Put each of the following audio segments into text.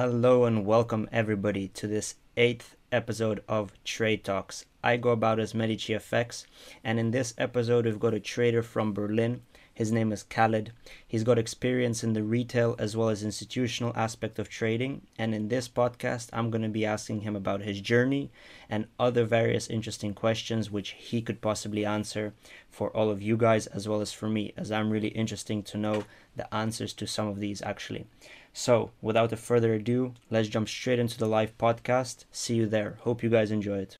Hello and welcome everybody to this eighth episode of Trade Talks. I go about as Medici FX, and in this episode, we've got a trader from Berlin. His name is Khaled. He's got experience in the retail as well as institutional aspect of trading. And in this podcast, I'm going to be asking him about his journey and other various interesting questions which he could possibly answer for all of you guys as well as for me, as I'm really interesting to know the answers to some of these actually. So, without a further ado, let's jump straight into the live podcast. See you there. Hope you guys enjoy it.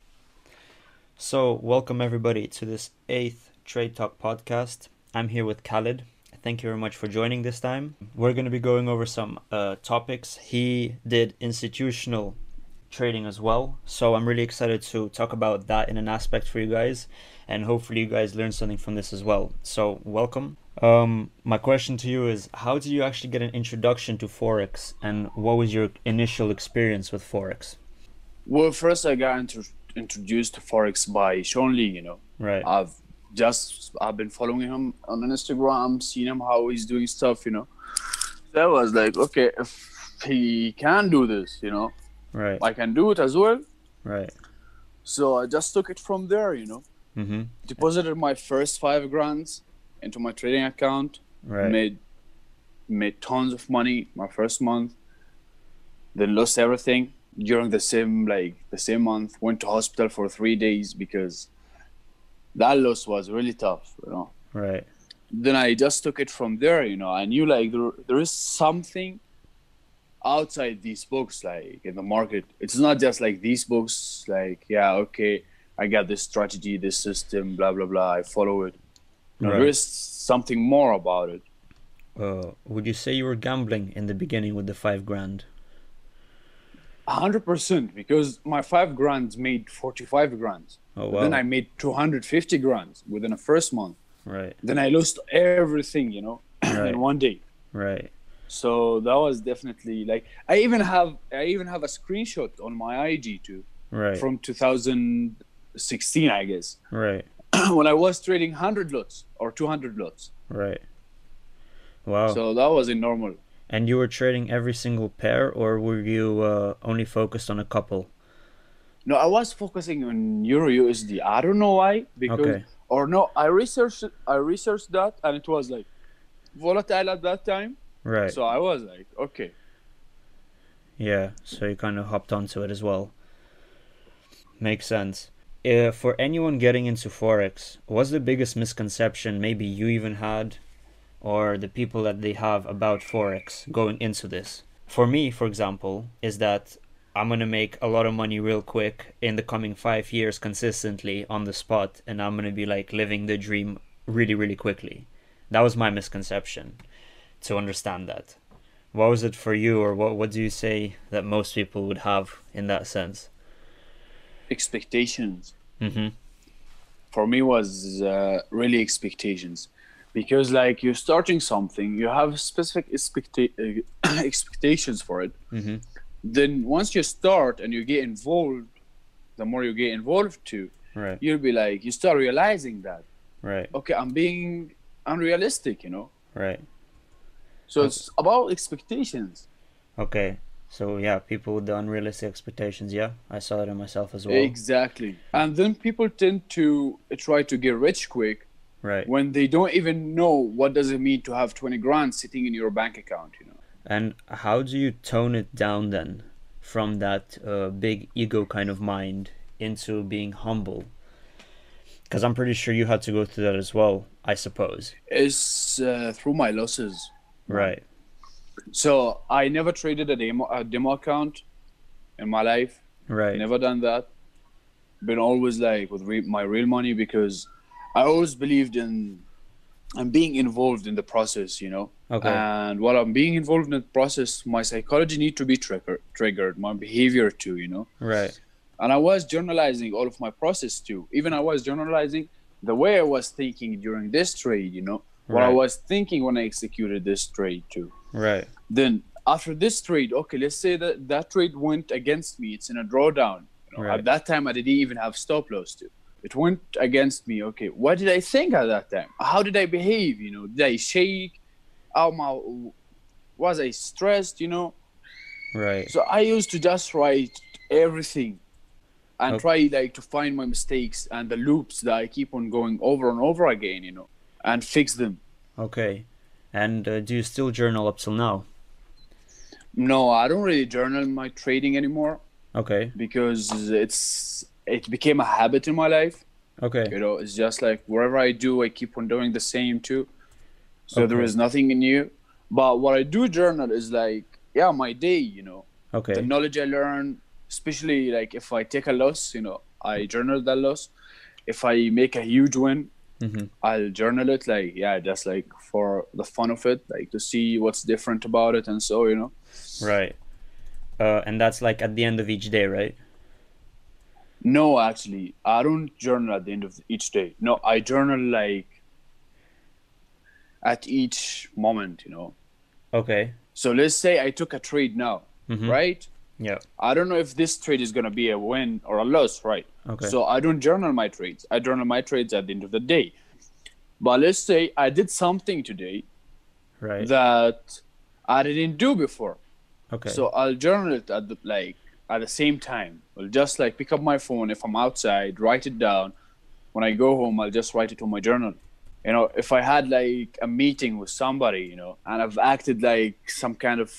So, welcome everybody to this eighth Trade Talk podcast. I'm here with Khaled. Thank you very much for joining this time. We're going to be going over some uh, topics. He did institutional trading as well, so I'm really excited to talk about that in an aspect for you guys, and hopefully, you guys learn something from this as well. So, welcome. Um, my question to you is How did you actually get an introduction to Forex, and what was your initial experience with Forex? Well, first I got inter- introduced to Forex by Sean Lee, you know. Right. I've just I've been following him on Instagram, seeing him how he's doing stuff, you know. So I was like, okay, if he can do this, you know, right. I can do it as well. Right. So I just took it from there, you know. Mm-hmm. Deposited my first five grands into my trading account. Right. Made made tons of money my first month. Then lost everything during the same like the same month. Went to hospital for three days because that loss was really tough, you know. Right. Then I just took it from there, you know. I knew like there, there is something outside these books, like in the market. It's not just like these books, like yeah, okay, I got this strategy, this system, blah blah blah. I follow it. Right. There is something more about it. Uh, would you say you were gambling in the beginning with the five grand? Hundred percent because my five grands made forty five grands. Oh wow. Then. I made two hundred fifty grands within the first month. Right. Then I lost everything, you know, Right. in one day. Right. So that was definitely like I even have I even have a screenshot on my IG too Right. from 2016 I guess right. when I was trading 100 lots or 200 lots. Right. Wow. So that was a normal. And you were trading every single pair, or were you uh, only focused on a couple? No, I was focusing on Euro USD. I don't know why because Okay. or no, I researched I researched that and it was like volatile at that time. Right. So I was like, okay. Yeah, so you kind of hopped onto it as well. Makes sense. Uh, for anyone getting into Forex, what's the biggest misconception maybe you even had, or the people that they have about Forex going into this? For me, for example, is that I'm gonna make a lot of money real quick in the coming five years consistently on the spot, and I'm gonna be like living the dream really, really quickly. That was my misconception to understand that. What was it for you, or what what do you say that most people would have in that sense? Expectations. Mm-hmm. for me was uh, really expectations because like you're starting something you have specific expecta- uh, expectations for it Mm-hmm. then once you start and you get involved the more you get involved too Right. you'll be like you start realizing that Right. okay i'm being unrealistic you know Right. so it's about expectations Okay. So yeah, people with the unrealistic expectations. Yeah, I saw it in myself as well. exactly and then people tend to try to get rich quick Right. when they don't even know what does it mean to have 20 grand sitting in your bank account you know And how do you tone it down then, from that uh, big ego kind of mind into being humble? Because I'm pretty sure you had to go through that as well. I suppose. is uh, through my losses. Right. So I never traded a demo a demo account in my life. Right. Never done that. Been always like with re- my real money because I always believed in and being involved in the process. You know. Okay. And while I'm being involved in the process, my psychology need to be trigger- triggered. My behavior too. You know. right. And I was journalizing all of my process too. Even I was journalizing the way I was thinking during this trade. You know. What I was thinking when I executed this trade too Right. then after this trade okay let's say that that trade went against me it's in a drawdown you know, Right. at that time i didn't even have stop loss too it went against me okay what did i think at that time how did i behave you know did i shake how my was i stressed you know Right. So I used to just write everything and Okay. try like to find my mistakes and the loops that I keep on going over and over again, you know, and fix them. Okay. And uh, do you still journal up till now? No, I don't really journal my trading anymore Okay. because it's it became a habit in my life. Okay. You know, it's just like wherever I do, I keep on doing the same too. So there Okay. is nothing new. But what I do journal is like, yeah, my day. You know, Okay. the knowledge I learn, especially like if I take a loss, you know, I journal that loss. If I make a huge win, hmm I'll journal it. Like, yeah, just like for the fun of it, like to see what's different about it, and so you know. Right. Uh, and that's like at the end of each day, right? No, actually, I don't journal at the end of each day. No, I journal like at each moment, you know. Okay. So let's say I took a trade now, Mhm. right? Yeah. I don't know if this trade is gonna be a win or a loss, right? Okay. So I don't journal my trades. I journal my trades at the end of the day. But let's say I did something today right. that I didn't do before. okay. So I'll journal it at the like at the same time. I'll just like pick up my phone if I'm outside, write it down. When I go home, I'll just write it on my journal. You know, if I had like a meeting with somebody, you know, and I've acted like some kind of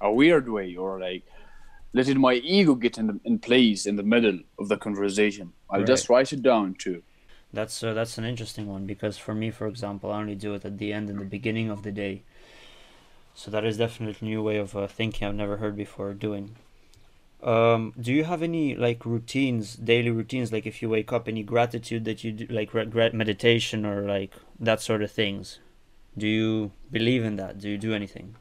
a weird way or like letting my ego get in the, in place in the middle of the conversation, I'll just write it down too. That's uh, that's an interesting one because for me, for example, I only do it at the end and the beginning of the day. So that is definitely a new way of uh, thinking I've never heard before doing. Um, do you have any like routines, daily routines, like if you wake up, any gratitude that you do, like regret meditation or like that sort of things? Do you believe in that? Do you do anything?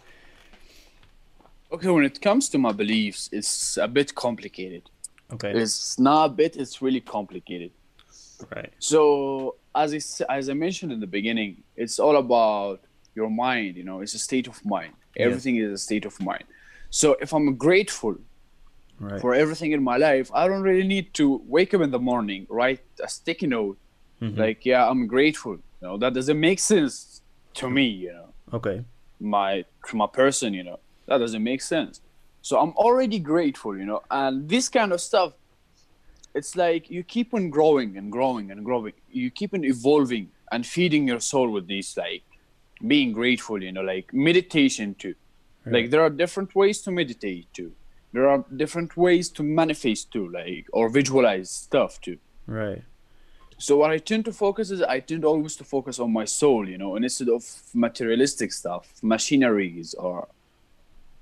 Okay, when it comes to my beliefs, it's a bit complicated. Okay, It's not a bit, it's really complicated. right. So as I as I mentioned in the beginning, it's all about your mind. You know, it's a state of mind. Yes. Everything is a state of mind. So if I'm grateful Right. for everything in my life, I don't really need to wake up in the morning, write a sticky note Mhm. like, "Yeah, I'm grateful." You know, that doesn't make sense to me. You know, Okay. my to my person. You know, that doesn't make sense. So I'm already grateful. You know, and this kind of stuff it's like you keep on growing and growing and growing. You keep on evolving and feeding your soul with these like being grateful, you know, like meditation too. Like there are different ways to meditate too. There are different ways to manifest too, like or visualize stuff too. Right. So what I tend to focus is I tend always to focus on my soul, you know, and instead of materialistic stuff, machineries or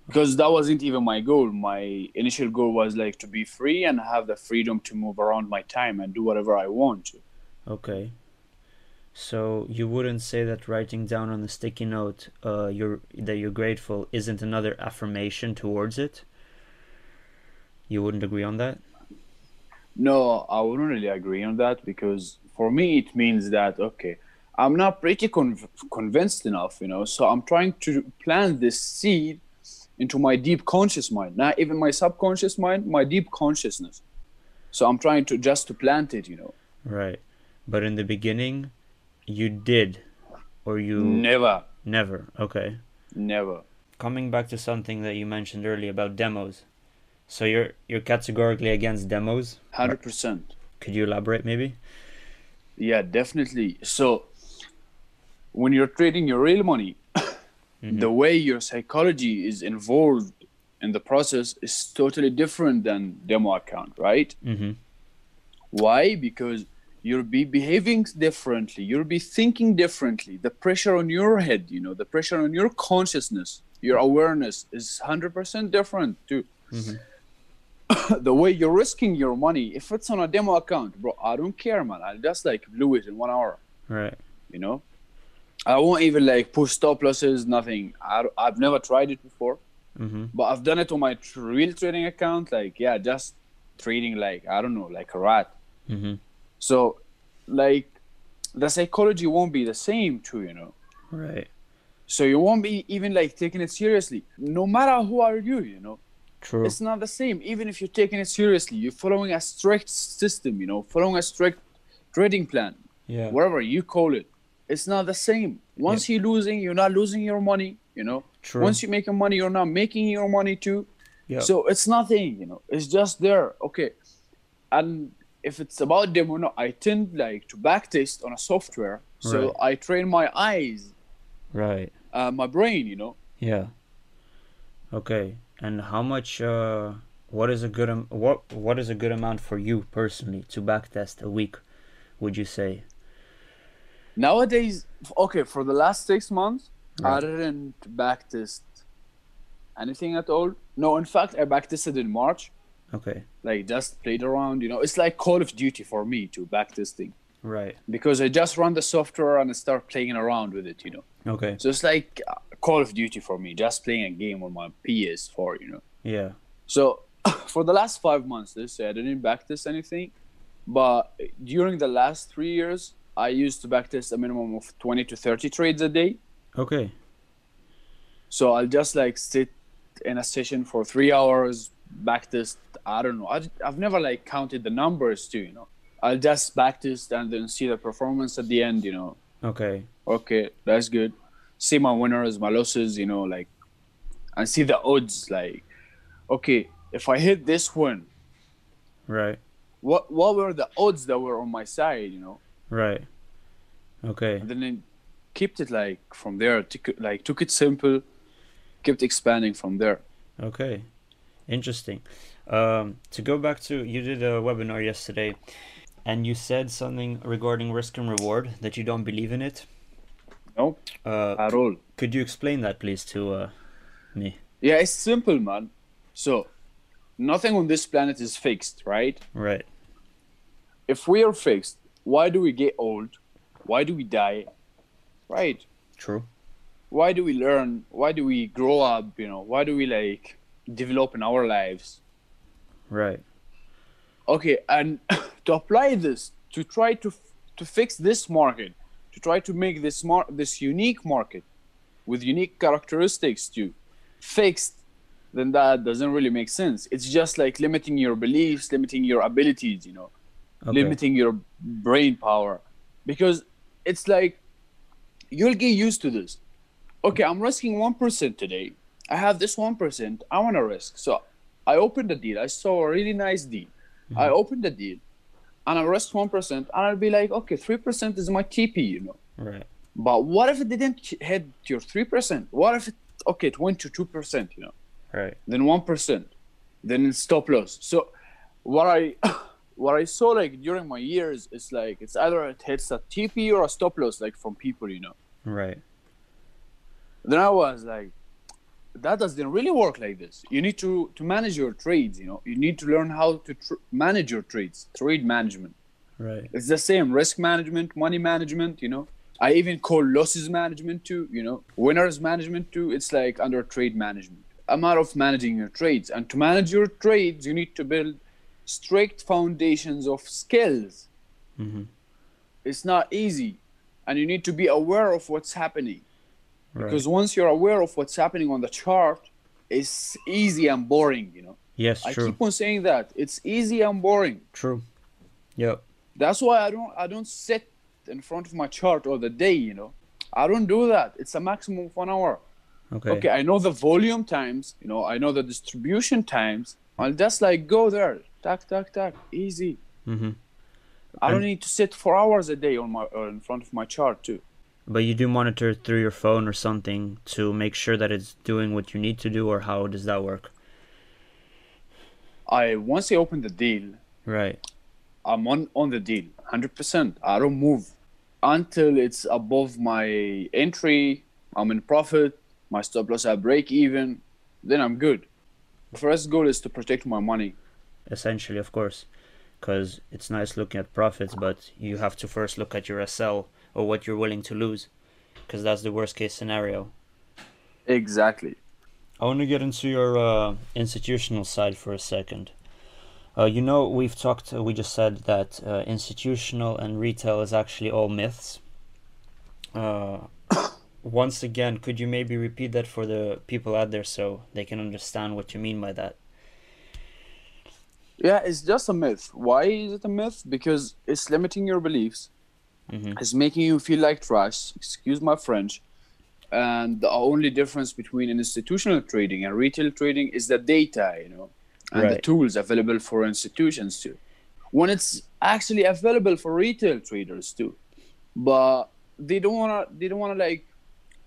because that wasn't even my goal. My initial goal was like to be free and have the freedom to move around my time and do whatever I want to. Okay. So you wouldn't say that writing down on a sticky note, uh, you're that you're grateful isn't another affirmation towards it. You wouldn't agree on that. No, I wouldn't really agree on that because for me it means that okay, I'm not pretty conv- convinced enough, you know. So I'm trying to plant this seed into my deep conscious mind, not even my subconscious mind, my deep consciousness. So I'm trying to just to plant it, you know. Right. But in the beginning, you did, or you Never, never. Okay. never. Coming back to something that you mentioned earlier about demos. So you're you're categorically against demos. Hundred percent. Could you elaborate, maybe? Yeah, definitely. So when you're trading your real money, the way your psychology is involved in the process is totally different than demo account, right? Mm-hmm. Why? Because you'll be behaving differently. You'll be thinking differently. The pressure on your head, you know, the pressure on your consciousness, your awareness is 100% different too. Mhm. the way you're risking your money, if it's on a demo account, bro, I don't care, man. I'll just like blew it in one hour, Right. you know? I won't even like push stop losses, nothing. I, I've never tried it before, Mm-hmm. but I've done it on my real trading account. Like, yeah, just trading like, I don't know, like a rat. Mm-hmm. So, like, the psychology won't be the same too, you know. Right. So you won't be even like taking it seriously, no matter who are you, you know. True. It's not the same. Even if you're taking it seriously, you're following a strict system, you know, following a strict trading plan, yeah. whatever you call it. It's not the same. Once you're losing, you're not losing your money, you know. True. Once you're making money, you're not making your money too. Yeah. So it's nothing, you know. It's just there. Okay. And if it's about demo, no, I tend like to backtest on a software. So Right. I train my eyes, right. uh, my brain, you know. Yeah. Okay. And how much? Uh, what is a good? Am- what What is a good amount for you personally to backtest a week? Would you say? Nowadays, okay, for the last six months, I didn't backtest anything at all. No, in fact, I backtested in March. Okay. Like just played around, you know. It's like Call of Duty for me to backtesting Right. because I just run the software and I start playing around with it, you know. Okay. So it's like uh, Call of Duty for me, just playing a game on my PS4, you know. Yeah. So for the last five months, let's say I didn't backtest anything, but during the last three years, I used to backtest a minimum of 20 to 30 trades a day. Okay. So I'll just like sit in a session for three hours, backtest. I don't know. I, I've never like counted the numbers too, you know. I'll just backtest and then see the performance at the end, you know. Okay. Okay, that's good. See my winners, my losses, you know, like, and see the odds. Like, okay, if I hit this one, Right. what what were the odds that were on my side, you know? Right. Okay. And then it kept it like from there. Took it, like took it simple, kept expanding from there. Okay, interesting. Um, to go back to you did a webinar yesterday, and you said something regarding risk and reward that you don't believe in it. No, Uh, at all. could you explain that, please, to uh, me? Yeah, it's simple, man. So, nothing on this planet is fixed, right? Right. If we are fixed, why do we get old? Why do we die? Right? True. Why do we learn? Why do we grow up? You know, why do we like develop in our lives? Right. Okay, and to apply this, to try to to fix this market, to try to make this mar- this unique market with unique characteristics to fixed, then that doesn't really make sense. It's just like limiting your beliefs, limiting your abilities, you know, Okay. limiting your brain power, because it's like you'll get used to this. Okay, I'm risking one percent today. I have this one percent. I want to risk, so I opened the deal. I saw a really nice deal. Mm-hmm. I opened the deal, and I rest one percent, and I'll be like, okay, three percent is my TP, you know. Right. But what if it didn't hit your three percent? What if it okay, it went to two percent, you know, Right. then one percent, then it's stop loss. So what I what I saw like during my years is like it's either it hits a TP or a stop loss, like from people, you know. Right. Then I was like, that doesn't really work like this. You need to to manage your trades, you know. You need to learn how to tr- manage your trades, trade management. Right. It's the same risk management, money management, you know. I even call losses management too, you know. Winners management too. It's like under trade management. A matter of managing your trades. And to manage your trades, you need to build strict foundations of skills. Mm-hmm. It's not easy. And you need to be aware of what's happening. Right. Because once you're aware of what's happening on the chart, it's easy and boring, you know. yes. I True. keep on saying that. It's easy and boring. True. Yep. That's why I don't I don't sit in front of my chart all the day, you know. I don't do that. It's a maximum of one hour. Okay. Okay, I know the volume times, you know, I know the distribution times. I'll just like go there, tack, tack, tack, easy. Mm-hmm. I don't And- need to sit four hours a day on my or in front of my chart too. But you do monitor it through your phone or something to make sure that it's doing what you need to do, or how does that work? I once I open the deal, Right. I'm on on the deal, hundred percent. I don't move until it's above my entry. I'm in profit. My stop loss i break even. Then I'm good. First goal is to protect my money. Essentially, of course, because it's nice looking at profits, but you have to first look at your SL or what you're willing to lose, because that's the worst case scenario. Exactly. I want to get into your uh, institutional side for a second. Uh, you know, we've talked, uh, we just said that uh, institutional and retail is actually all myths. Uh, once again, could you maybe repeat that for the people out there so they can understand what you mean by that? Yeah, it's just a myth. Why is it a myth? Because it's limiting your beliefs. Hmm It's making you feel like trash. Excuse my French. and the only difference between an institutional trading and retail trading is the data, you know, and the tools available for institutions too. When it's actually available for retail traders too, but they don't wanna they don't wanna like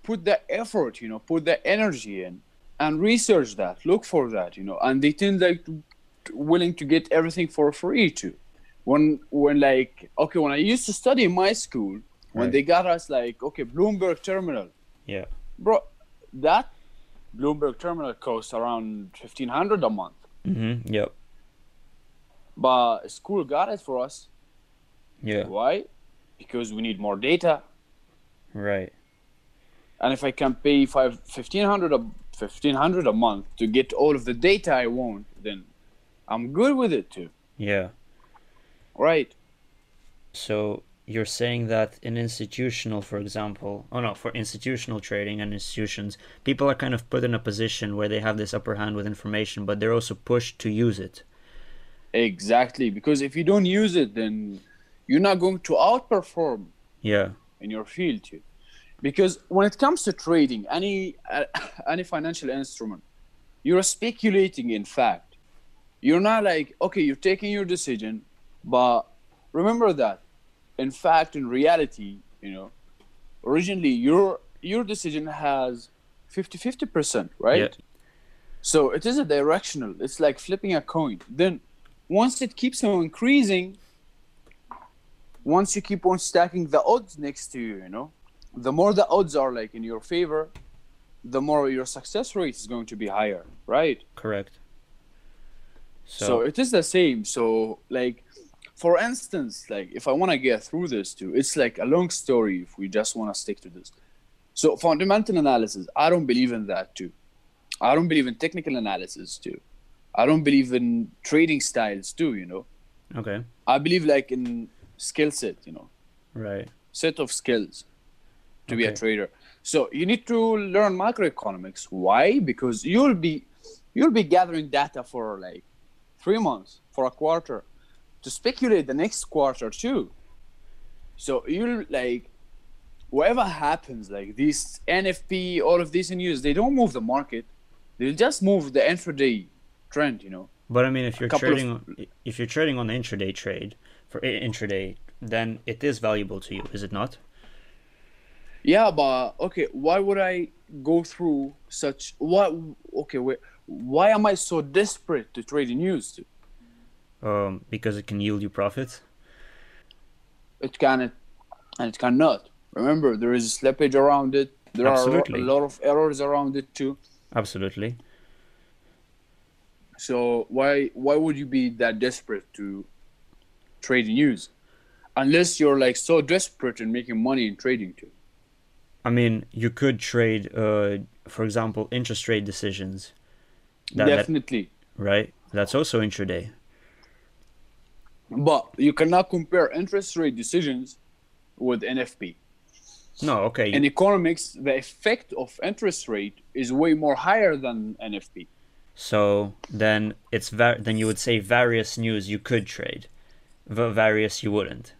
put the effort, you know, put the energy in and research that, look for that, you know, and they tend like to, to- willing to get everything for free too. When when like okay, when I used to study in my school, when Right. they got us like okay, Bloomberg terminal, Yeah. bro, that Bloomberg terminal costs around fifteen hundred a month, Mm-hmm. Yep. but school got it for us. Yeah. Why? Because we need more data. Right. and if I can pay five fifteen hundred a fifteen hundred a month to get all of the data I want, then I'm good with it too. Yeah. Right? So you're saying that in institutional, for example, oh no, for institutional trading and institutions, people are kind of put in a position where they have this upper hand with information, but they're also pushed to use it. Exactly. Because if you don't use it, then you're not going to outperform Yeah. in your field too. Because when it comes to trading, any uh, any financial instrument, you're speculating. In fact, you're not like okay, you're taking your decision, but remember that, in fact, in reality, you know, originally your your decision has 50 percent, right? Yeah. So it is a directional. It's like flipping a coin. Then once it keeps on increasing, once you keep on stacking the odds next to you, you know, the more the odds are like in your favor, the more your success rate is going to be higher, right? Correct. So, So, it is the same. So like for instance, like if I want to get through this too, it's like a long story if we just want to stick to this. So fundamental analysis, I don't believe in that too. I don't believe in technical analysis too. I don't believe in trading styles too, you know. okay. I believe like in skill set, you know, Right. set of skills to be a trader. So you need to learn macroeconomics. Why? Because you'll be you'll be gathering data for like three months, for a quarter, to speculate the next quarter too. So you'll like whatever happens, like these NFP, all of these news, they don't move the market. They'll just move the intraday trend, you know. But I mean, if you're couple of- trading, if you're trading on the intraday trade for intraday, then it is valuable to you, is it not? Yeah, but okay, why would I go through such what? Okay, wait, why am I so desperate to trade in news? Um, because it can yield you profit. It can and it cannot. Remember, there is slippage around it. There Absolutely. are a lot of errors around it too. Absolutely. So why why would you be that desperate to trade news? Unless you're like so desperate in making money in trading too. I mean, you could trade, uh, for example, interest rate decisions. That, that, Definitely. right? That's also intraday. But you cannot compare interest rate decisions with NFP. No, okay. in economics, the effect of interest rate is way more higher than NFP. So then it's va- then you would say various news you could trade, v- various you wouldn't.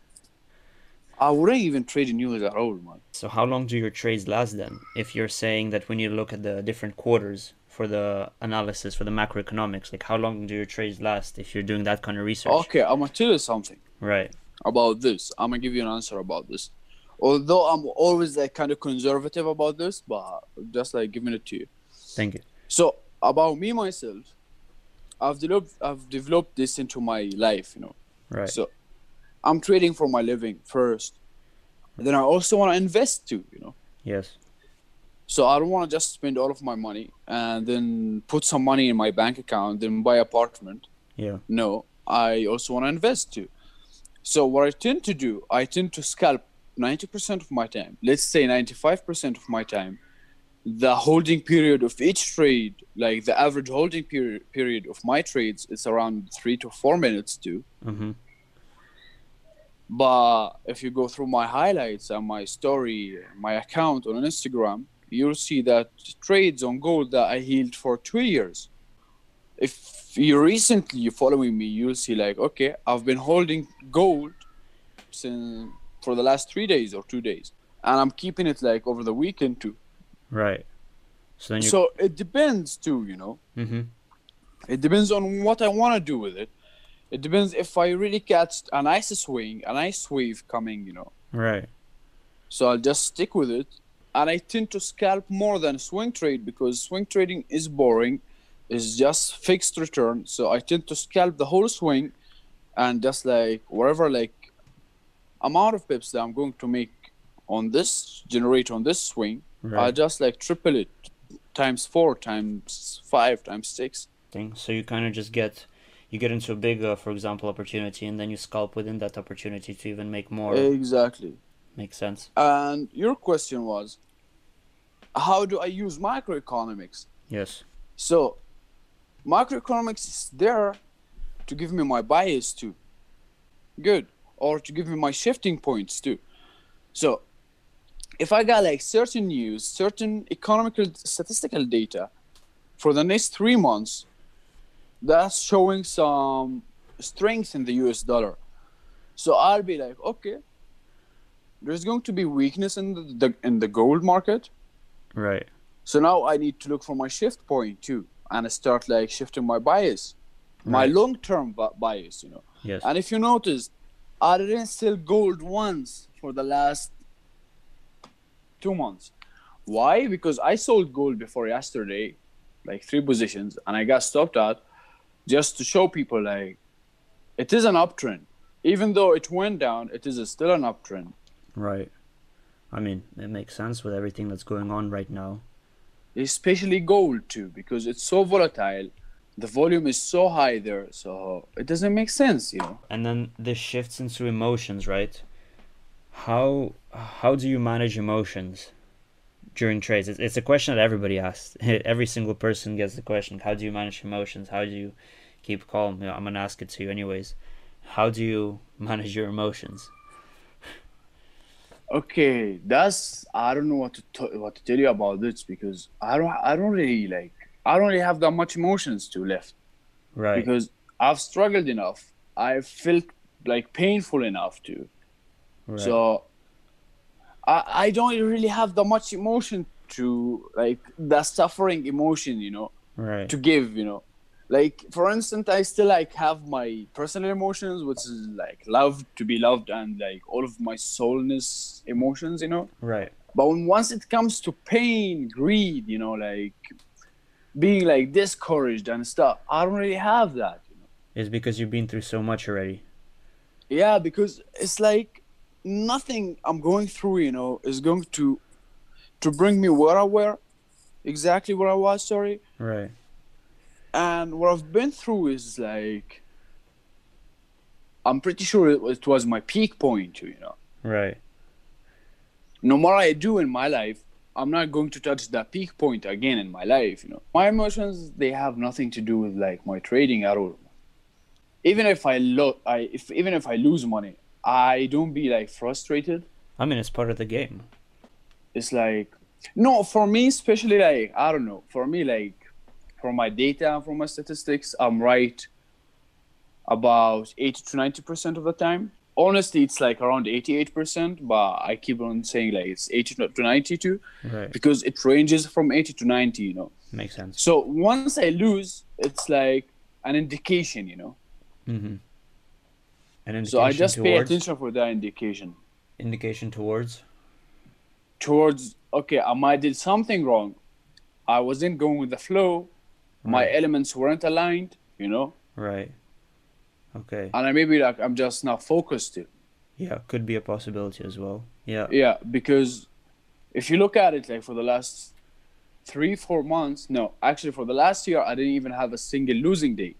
I wouldn't even trade news at all, man. So how long do your trades last then? If you're saying that when you look at the different quarters for the analysis for the macroeconomics, like how long do your trades last if you're doing that kind of research? Okay, I'm gonna tell you something Right. about this. I'm gonna give you an answer about this. Although I'm always like kind of conservative about this, but just like giving it to you. Thank you. So about me myself, I've developed I've developed this into my life, you know. Right. So I'm trading for my living first. Then I also want to invest too, you know. yes. So I don't want to just spend all of my money and then put some money in my bank account, then buy apartment. Yeah. No, I also want to invest too. So what I tend to do, I tend to scalp 90% of my time. Let's say 95% of my time. The holding period of each trade, like the average holding period period of my trades, is around three to four minutes too. Mm-hmm. But if you go through my highlights and my story, my account on Instagram, you'll see that trades on gold that I held for two years. If you recently you following me, you'll see like, okay, I've been holding gold since for the last three days or two days, and I'm keeping it like over the weekend too. Right. So then you. So it depends too, you know. mm-hmm. It depends on what I want to do with it. It depends if I really catch a nice swing, a nice wave coming, you know. Right. So I'll just stick with it. And I tend to scalp more than swing trade because swing trading is boring. It's just fixed return. So I tend to scalp the whole swing and just like whatever like amount of pips that I'm going to make on this generate on this swing, I just like triple it times four, times five, times six. Thing. So you kind of just get. You get into a big, uh, for example, opportunity, and then you scalp within that opportunity to even make more. Exactly. Makes sense. And your question was, how do I use microeconomics? Yes. So, microeconomics is there to give me my bias too. Good. Or to give me my shifting points too. So, if I got like certain news, certain economical statistical data for the next three months, that's showing some strength in the US dollar. So I'll be like, okay, there's going to be weakness in the, the in the gold market. Right. So now I need to look for my shift point too, and start like shifting my bias, my long-term bi- bias, you know. Yes. And if you notice, I didn't sell gold once for the last two months. Why? Because I sold gold before yesterday, like three positions, and I got stopped at just to show people like it is an uptrend. Even though it went down, it is still an uptrend. Right. I mean, it makes sense with everything that's going on right now. especially gold too because it's so volatile the volume is so high there so it doesn't make sense you know And then this shifts into emotions, right? How how do you manage emotions during trades? It's, it's a question that everybody asks. Every single person gets the question. How do you manage emotions? How do you keep calm? You know, I'm gonna ask it to you anyways. How do you manage your emotions? Okay that's i don't know what to t- what to tell you about this because i don't i don't really like i don't really have that much emotions to left Right. because i've struggled enough i've felt like painful enough to right. so I, I don't really have that much emotion to like that suffering emotion you know right. to give you know like for instance i still like have my personal emotions which is like love to be loved and like all of my soulness emotions you know Right. but when once it comes to pain greed you know like being like discouraged and stuff i don't really have that you know It's because you've been through so much already. yeah because it's like nothing i'm going through you know is going to to bring me where i were exactly where i was sorry Right. And what I've been through is like I'm pretty sure it was, it was my peak point, you know. Right. No matter I do in my life, I'm not going to touch that peak point again in my life, you know. My emotions they have nothing to do with like my trading at all. Even if I lo- I if even if I lose money, I don't be like frustrated. I mean, it's part of the game. It's like no, for me especially like I don't know. For me like for my data and for my statistics, I'm right about 80 to 90 percent of the time. Honestly, it's like around 88 percent, but I keep on saying like it's 80 to 92 Right. because it ranges from 80 to 90. You know. Makes sense. So once I lose, it's like an indication. You know. Mm-hmm. An indication So I just pay attention for that indication indication towards. towards okay, I might did something wrong. I wasn't going with the flow. My Right. elements weren't aligned. You know. Right. Okay. and I maybe like I'm just not focused. Yeah, could be a possibility as well. Yeah. Yeah, because if you look at it, like for the last three, four months, no, actually for the last year, I didn't even have a single losing day.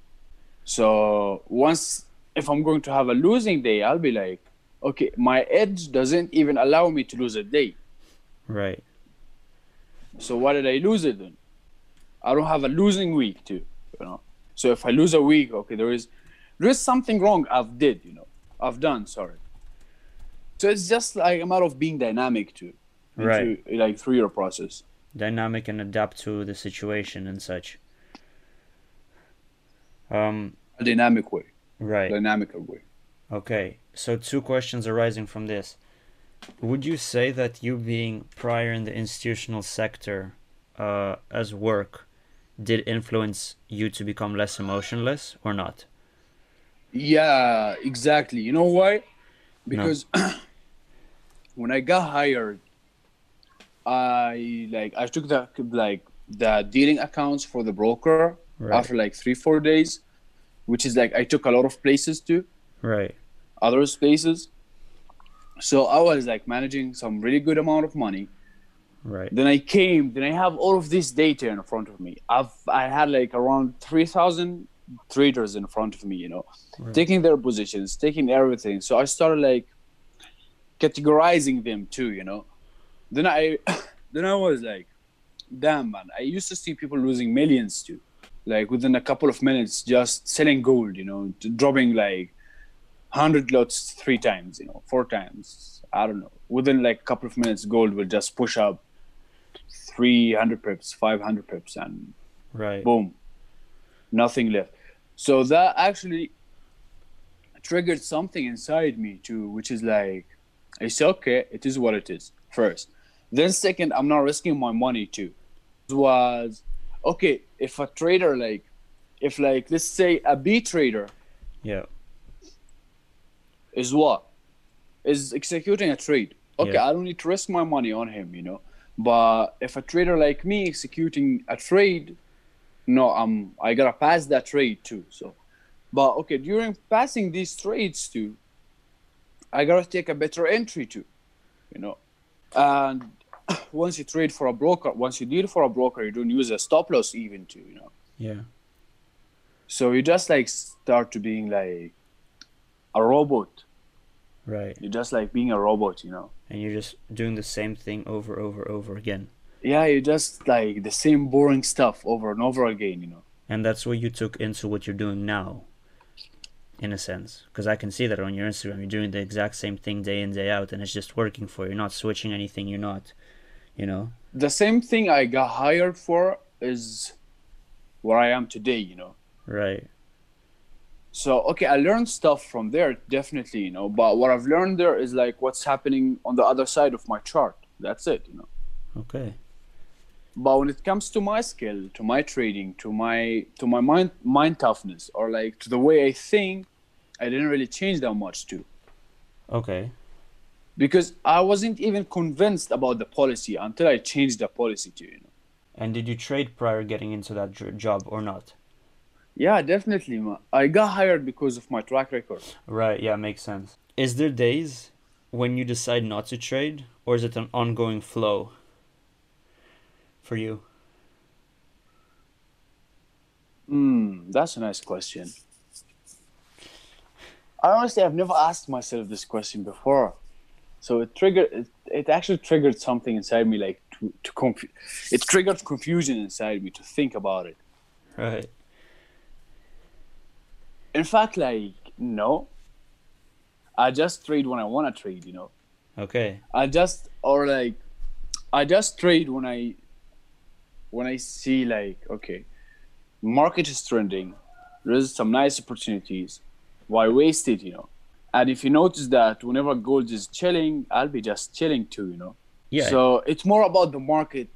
So once, if I'm going to have a losing day, I'll be like, okay, my edge doesn't even allow me to lose a day. Right. So why did I lose it then? I don't have a losing week too, you know. So if I lose a week, okay, there is there is something wrong I've did, you know. I've done, sorry. So it's just like a matter of being dynamic too. into, Right. Like through your process. Dynamic and adapt to the situation and such. Um. A dynamic way. Right. Dynamical way. Okay. So two questions arising from this. would you say that you being prior in the institutional sector uh, as work did influence you to become less emotionless or not? Yeah, exactly. You know why? Because when I got hired, I like I took the like the dealing accounts for the broker Right. after like three four days, which is like I took a lot of places to Right. other places. So I was like managing some really good amount of money. Right. Then I came, then I have all of this data in front of me. I've I had like around three thousand traders in front of me, you know, Right. taking their positions, taking everything. So I started like categorizing them too, you know. Then I then I was like, damn man, I used to see people losing millions too. Like within a couple of minutes just selling gold, you know, dropping like hundred lots three times, you know, four times. I don't know. Within like a couple of minutes gold will just push up three hundred pips, five hundred pips and Right. boom nothing left so that actually triggered something inside me too which is like i say okay it is what it is first then second i'm not risking my money too was okay if a trader like if like let's say a b trader Yeah. is what is executing a trade okay Yeah. i don't need to risk my money on him you know but if a trader like me executing a trade no I'm i gotta pass that trade too so. But okay during passing these trades too i gotta take a better entry too you know. And once you trade for a broker once you deal for a broker you don't use a stop loss even too you know. Yeah. so you just like start to being like a robot. Right. you're just like being a robot you know And you're just doing the same thing over, over, over again. yeah you're just like the same boring stuff over and over again you know And that's what you took into what you're doing now, in a sense. Because I can see that on your Instagram. You're doing the exact same thing day in, day out, and it's just working for you. You're not switching anything. You're not, you know? the same thing i got hired for is where i am today you know Right. So okay i learned stuff from there definitely you know but what i've learned there is like what's happening on the other side of my chart that's it you know Okay. but when it comes to my skill to my trading to my to my mind mind toughness or like to the way i think i didn't really change that much too Okay. because i wasn't even convinced about the policy until i changed the policy to you know And did you trade prior getting into that job or not? Yeah definitely i got hired because of my track record Right. Yeah, makes sense. Is there days when you decide not to trade, or is it an ongoing flow for you? Hmm, that's a nice question. I honestly have never asked myself this question before, so it triggered. It, it actually triggered something inside me, like to to It triggered confusion inside me to think about it. Right. In fact, like no, I just trade when I want to trade. You know, Okay. I just or like, I just trade when I when I see like okay, market is trending. There's some nice opportunities. Why waste it? You know. And if you notice that whenever gold is chilling, I'll be just chilling too. You know. Yeah. So it's more about the market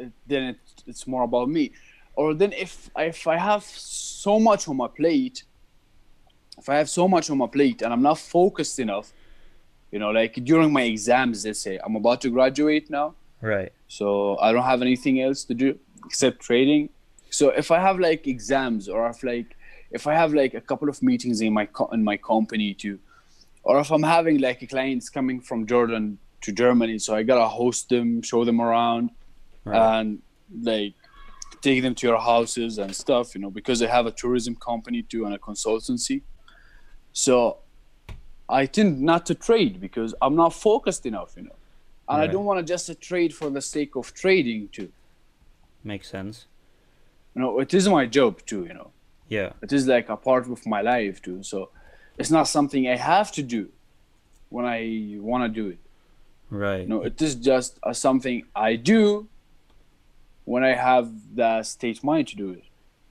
uh, than it, it's more about me. Or then if if I have so much on my plate, if I have so much on my plate and I'm not focused enough, you know, like during my exams, let's say I'm about to graduate now, right. so I don't have anything else to do except trading. So if I have like exams or if like if I have like a couple of meetings in my co- in my company too, or if I'm having like clients coming from Jordan to Germany, so I gotta host them, show them around, Right. and like take them to your houses and stuff, you know, because I have a tourism company too and a consultancy. So I tend not to trade because I'm not focused enough, you know. And I don't want to just trade for the sake of trading too. Makes sense. You know, it is my job too, you know. Yeah. It is like a part of my life too. So it's not something I have to do when I want to do it. Right. No, it is just a, something I do when I have the state mind to do it,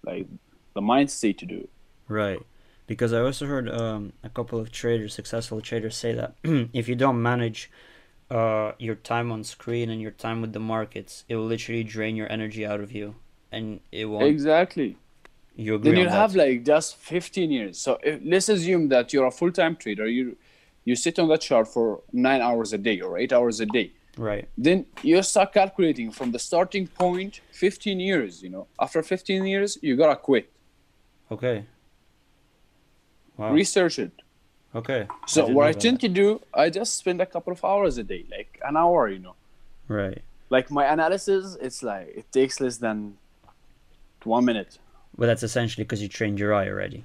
like the mind state to do it. Right. Because I also heard um, a couple of traders, successful traders, say that if you don't manage uh, your time on screen and your time with the markets, it will literally drain your energy out of you, and it won't. Exactly. You agree Then you'll have like just 15 years. So if, let's assume that you're a full-time trader. You you sit on that chart for nine hours a day or eight hours a day. right. Then you start calculating from the starting point 15 years. You know, after 15 years, you gotta quit. Okay. Wow. Research it. okay. So didn't what I tend to do, I just spend a couple of hours a day, like an hour. You know. Right. like my analysis, it's like it takes less than one minute. But that's essentially because you trained your eye already.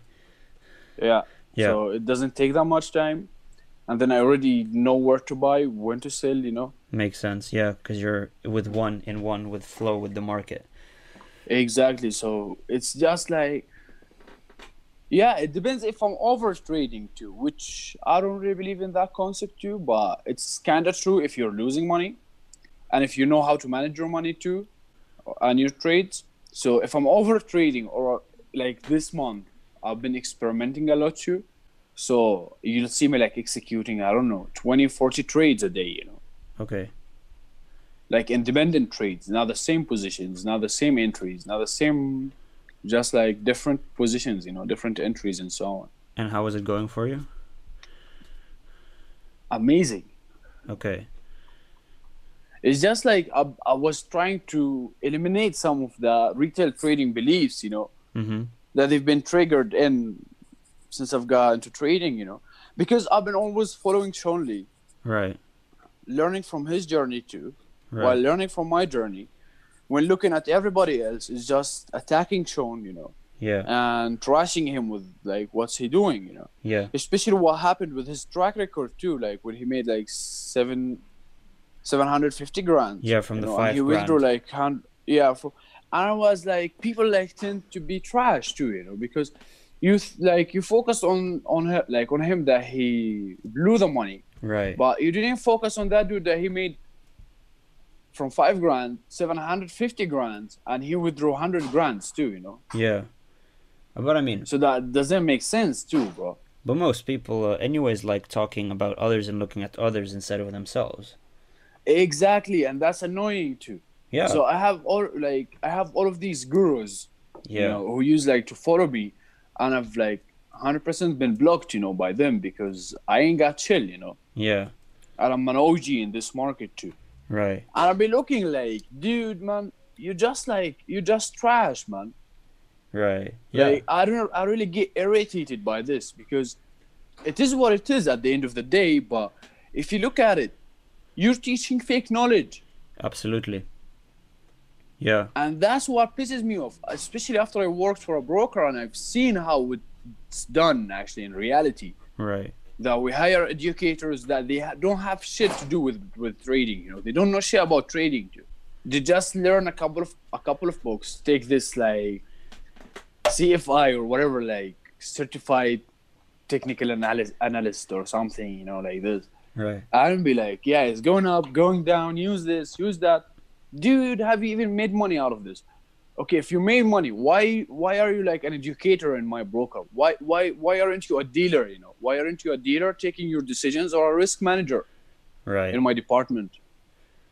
Yeah. Yeah. So it doesn't take that much time, and then I already know where to buy, when to sell. You know. Makes sense. Yeah, because you're with one in one with flow with the market. Exactly. So it's just like, yeah, it depends if I'm over trading too, which I don't really believe in that concept too, but it's kind of true if you're losing money and if you know how to manage your money too uh, and your trades. So if I'm over trading or like this month, I've been experimenting a lot too. So you'll see me like executing, I don't know, 20, 40 trades a day, you know Okay. like independent trades, not the same positions, not the same entries, not the same, just like different positions, you know, different entries and so on. And how was it going for you? Amazing. Okay. It's just like I, I was trying to eliminate some of the retail trading beliefs, you know, Mm-hmm. that they've been triggered in since I've got into trading, you know, because I've been always following Sean Lee, Right. learning from his journey too, Right. while learning from my journey. When looking at everybody else, is just attacking Sean, you know, yeah. and trashing him with like what's he doing you know Yeah. especially what happened with his track record too like when he made like seven 750 grand Yeah, from the know, five and he withdrew like hun- yeah for, and i was like people like tend to be trash too you know because you th- like you focus on on her like on him that he blew the money Right. but you didn't focus on that dude that he made from five grand 750 grand and he withdrew 100 grands too you know yeah. But I mean, so that doesn't make sense too, bro. but most people, uh, anyways, like talking about others and looking at others instead of themselves. Exactly, and that's annoying too. Yeah. So I have all like I have all of these gurus, yeah. you know, who use like to follow me, and I've like 100% been blocked, you know, by them because I ain't got chill, you know, yeah. and I'm an OG in this market too. Right. And I'll be looking like, dude, man, you just like you just trash, man. Right. Yeah. Like I don't I really get irritated by this because it is what it is at the end of the day, but if you look at it, you're teaching fake knowledge. Absolutely. Yeah. And that's what pisses me off, especially after I worked for a broker and I've seen how it's done actually in reality. Right. That we hire educators that they don't have shit to do with, with trading, you know, they don't know shit about trading too. They just learn a couple of a couple of books, take this like CFI or whatever, like certified technical analyst analyst or something, you know, like this. Right. and be like, yeah, it's going up, going down, use this, use that. Dude, have you even made money out of this? Okay, if you made money, why why are you like an educator in my broker? Why why why aren't you a dealer, you know? Why aren't you a dealer taking your decisions or a risk manager Right. in my department?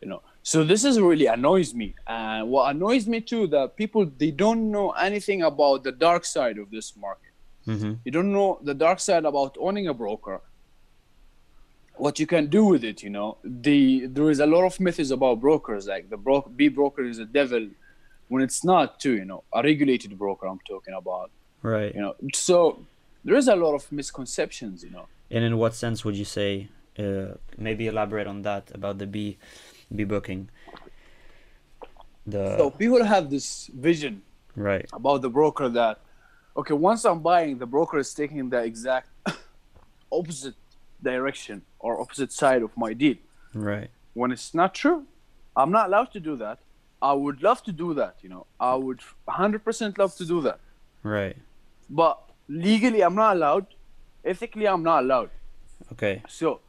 You know. So this is really annoys me. And what annoys me too that people they don't know anything about the dark side of this market Mm-hmm. you don't know the dark side about owning a broker what you can do with it you know the there is a lot of myths about brokers like the bro- b broker is a devil when it's not too you know a regulated broker i'm talking about Right. you know so there is a lot of misconceptions you know And in what sense would you say? Uh, maybe elaborate on that about the B, B booking. The so people have this vision right. about the broker that okay once i'm buying the broker is taking the exact opposite direction or opposite side of my deal Right. when it's not true. I'm not allowed to do that. I would love to do that, you know. I would 100% love to do that. Right. But legally, I'm not allowed. Ethically, I'm not allowed. Okay. So,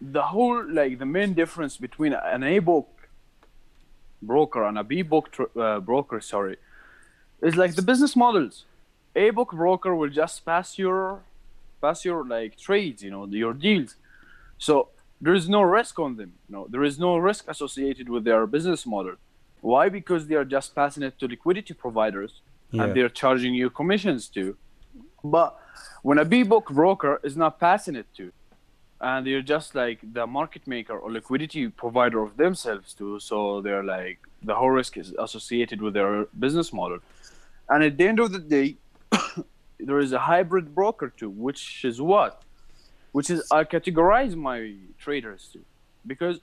the whole, like, the main difference between an A book broker and a B book tr- uh, broker, sorry, is like the business models. A book broker will just pass your, pass your like trades, you know, your deals. So there is no risk on them. No, there is no risk associated with their business model. Why? Because they are just passing it to liquidity providers Yeah. and they're charging you commissions too. But when a B-book broker is not passing it to, and they're just like the market maker or liquidity provider of themselves too, so they're like the whole risk is associated with their business model. And at the end of the day, there is a hybrid broker too, which is what? Which is I categorize my traders to, because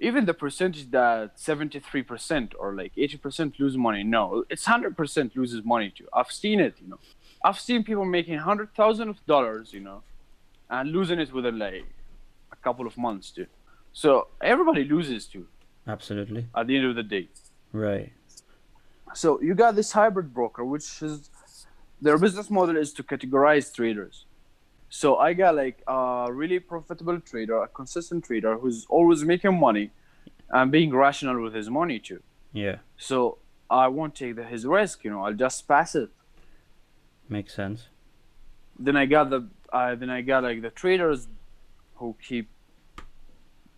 even the percentage that 73% or like 80% lose money no. It's 100% loses money too. I've seen it you know. I've seen people making 100000 of dollars you know and losing it within like a couple of months too. So everybody loses too. Absolutely. at the end of the day. Right. so you got this hybrid broker which is their business model is to categorize traders so i got like a really profitable trader a consistent trader who's always making money and being rational with his money too. Yeah. so i won't take the, his risk you know i'll just pass it. Makes sense. then i got the uh, then i got like the traders who keep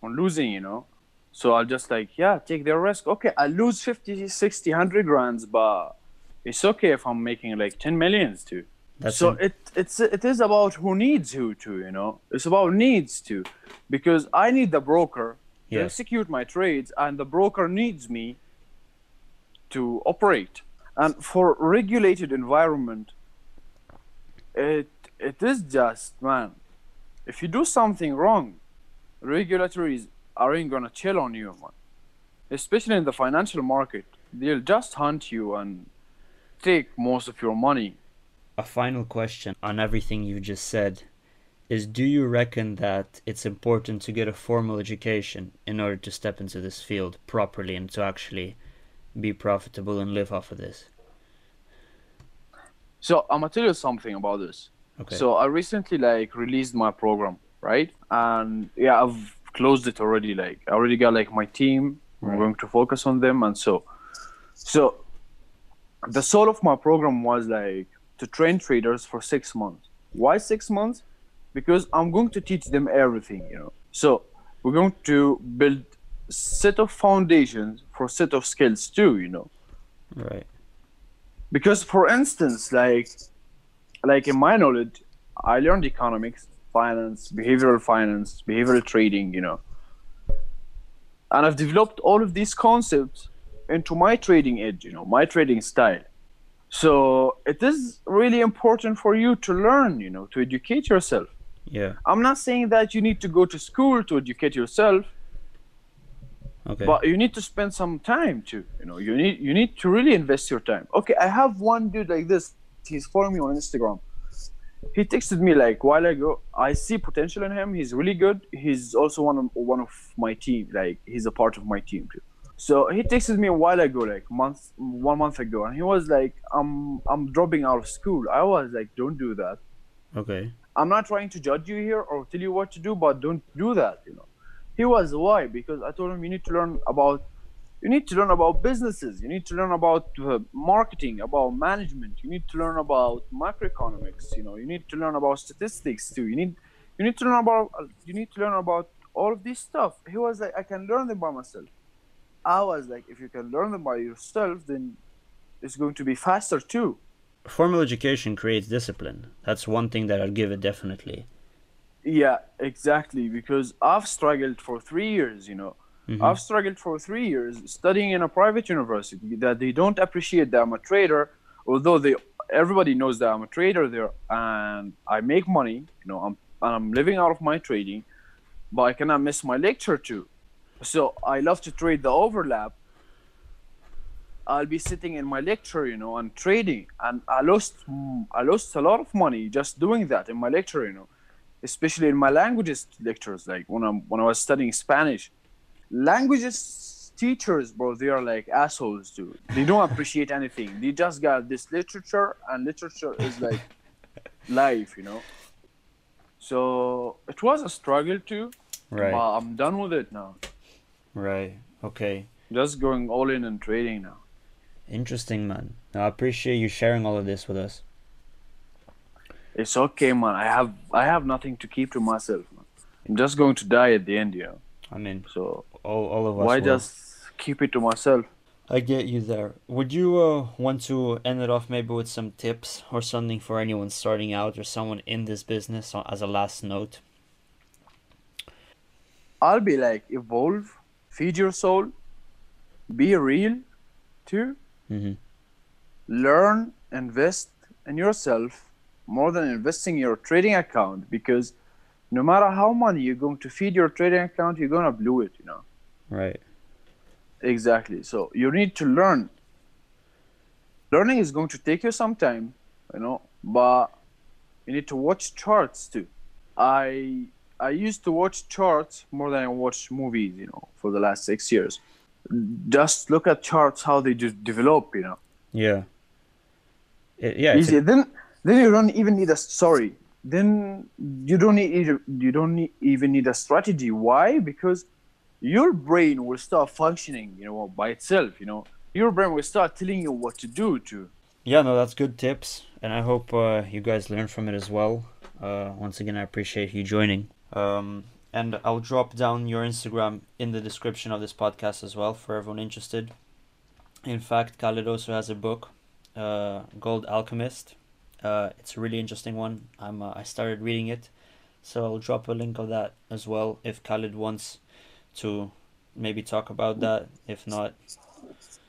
on losing you know. So i'll just like yeah take their risk. Okay i lose 50 60 100 grands but it's okay if i'm making like 10 millions too That's so in- it it's it is about who needs who to you know? It's about needs to. Because i need the broker to execute my trades and the broker needs me to operate. And for regulated environment it it is just man if you do something wrong regulators aren't gonna chill on you man. Especially in the financial market they'll just hunt you and take most of your money a final question on everything you just said is do you reckon that it's important to get a formal education in order to step into this field properly and to actually be profitable and live off of this? So I'm gonna tell you something about this. Okay. So I recently like released my program, right? And yeah, I've closed it already. Like I already got like my team. Right. I'm going to focus on them, and so, so the soul of my program was like to train traders for six months. Why six months? Because I'm going to teach them everything, you know. So we're going to build set of foundations for set of skills too, you know right. because for instance like like in my knowledge i learned economics finance behavioral finance behavioral trading you know and i've developed all of these concepts into my trading edge you know my trading style so it is really important for you to learn you know to educate yourself. Yeah. i'm not saying that you need to go to school to educate yourself. Okay. but you need to spend some time too. You know you need you need to really invest your time. Okay i have one dude like this. He's following me on instagram. He texted me like while ago. I see potential in him. He's really good. He's also one of one of my team like he's a part of my team too so he texted me a while ago like month one month ago and he was like i'm i'm dropping out of school i was like don't do that okay. I'm not trying to judge you here or tell you what to do, but don't do that. You know, he was why because I told him you need to learn about, you need to learn about businesses, you need to learn about uh, marketing, about management, you need to learn about macroeconomics. You know, you need to learn about statistics too. You need, you need to learn about, you need to learn about all of this stuff. He was like, I can learn them by myself. I was like, if you can learn them by yourself, then it's going to be faster too. Formal education creates discipline. That's one thing that I'll give it definitely. Yeah, exactly. Because I've struggled for three years, you know. Mhm. I've struggled for three years studying in a private university that they don't appreciate that I'm a trader, although they everybody knows that I'm a trader there and I make money, you know, I'm and I'm living out of my trading, but I cannot miss my lecture too. So I love to trade the overlap. I'll be sitting in my lecture, you know, and trading, and I lost I lost a lot of money just doing that in my lecture, you know, especially in my languages lectures, like when I'm when I was studying Spanish. Languages teachers, bro, they are like assholes, dude. They don't appreciate anything. They just got this literature, and literature is like life, you know. So it was a struggle too, Right. but I'm done with it now. Right. Okay. Just going all in and trading now. Interesting, man. Now, I appreciate you sharing all of this with us. It's okay, man. I have I have nothing to keep to myself, man. I'm just going to die at the end, you know. I mean, So all, all of us. why will. just keep it to myself? I get you there. Would you uh, want to end it off maybe with some tips or something for anyone starting out or someone in this business uh, as a last note? I'll be like evolve, feed your soul, be real, too. Mm-hmm. learn, invest in yourself more than investing your trading account because no matter how money you're going to feed your trading account, you're gonna blow it, you know. Right. Exactly. So you need to learn. Learning is going to take you some time, you know, but you need to watch charts too. I I used to watch charts more than I watch movies, you know, for the last six years. Just look at charts how they just develop, you know. Yeah. It, yeah. it's a- Then then you don't even need a sorry. Then you don't need you don't need, even need a strategy. Why? Because your brain will start functioning, you know, by itself. You know, your brain will start telling you what to do. To Yeah, no, that's good tips, and I hope uh, you guys learn from it as well. Uh, once again, I appreciate you joining. Um, and I'll drop down your Instagram in the description of this podcast as well for everyone interested. In fact, Khaled also has a book, uh, Gold Alchemist. Uh, it's a really interesting one. I'm uh, I started reading it, so I'll drop a link of that as well if Khaled wants to maybe talk about that. If not,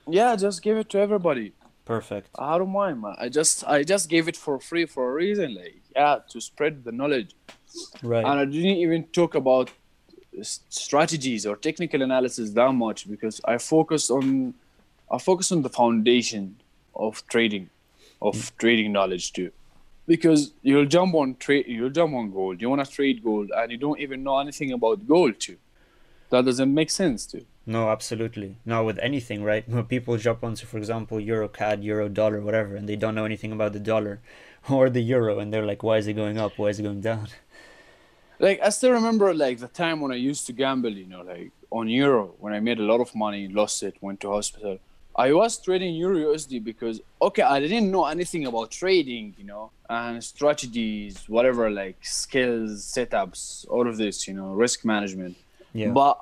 yeah, just give it to everybody. perfect. I don't mind, man. I just I just gave it for free for a reason, like yeah, to spread the knowledge. Right. and I didn't even talk about strategies or technical analysis that much because I focused on I focused on the foundation of trading, of mm. trading knowledge too. Because you'll jump on trade, you'll jump on gold. You want to trade gold, and you don't even know anything about gold too. That doesn't make sense too. No, absolutely. Not with anything, right? When people jump onto, for example, Euro CAD, Euro dollar, whatever, and they don't know anything about the dollar or the euro, and they're like, why is it going up? Why is it going down? Like I still remember like the time when I used to gamble, you know, like on euro when I made a lot of money, lost it, went to hospital. I was trading euro USD because okay, I didn't know anything about trading, you know, and strategies, whatever, like skills, setups, all of this, you know, risk management. Yeah. But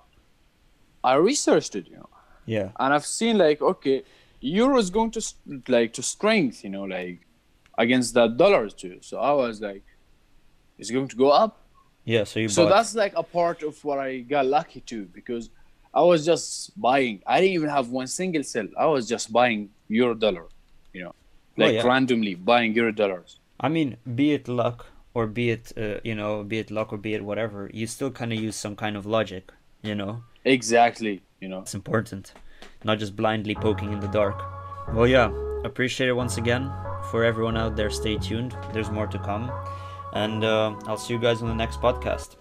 I researched it, you know, yeah. and I've seen like okay, euro is going to like to strength, you know, like against that dollar too. So I was like, it's going to go up Yeah. So you so bought. that's like a part of what I got lucky to because I was just buying. I didn't even have one single sell. I was just buying euro dollar, you know, Oh, like yeah. randomly buying euro dollars. I mean, be it luck or be it, uh, you know, be it luck or be it whatever, you still kind of use some kind of logic, you know? Exactly, you know. It's important. Not just blindly poking in the dark. Well, yeah. Appreciate it once again. For everyone out there, stay tuned. There's more to come. And uh, I'll see you guys on the next podcast.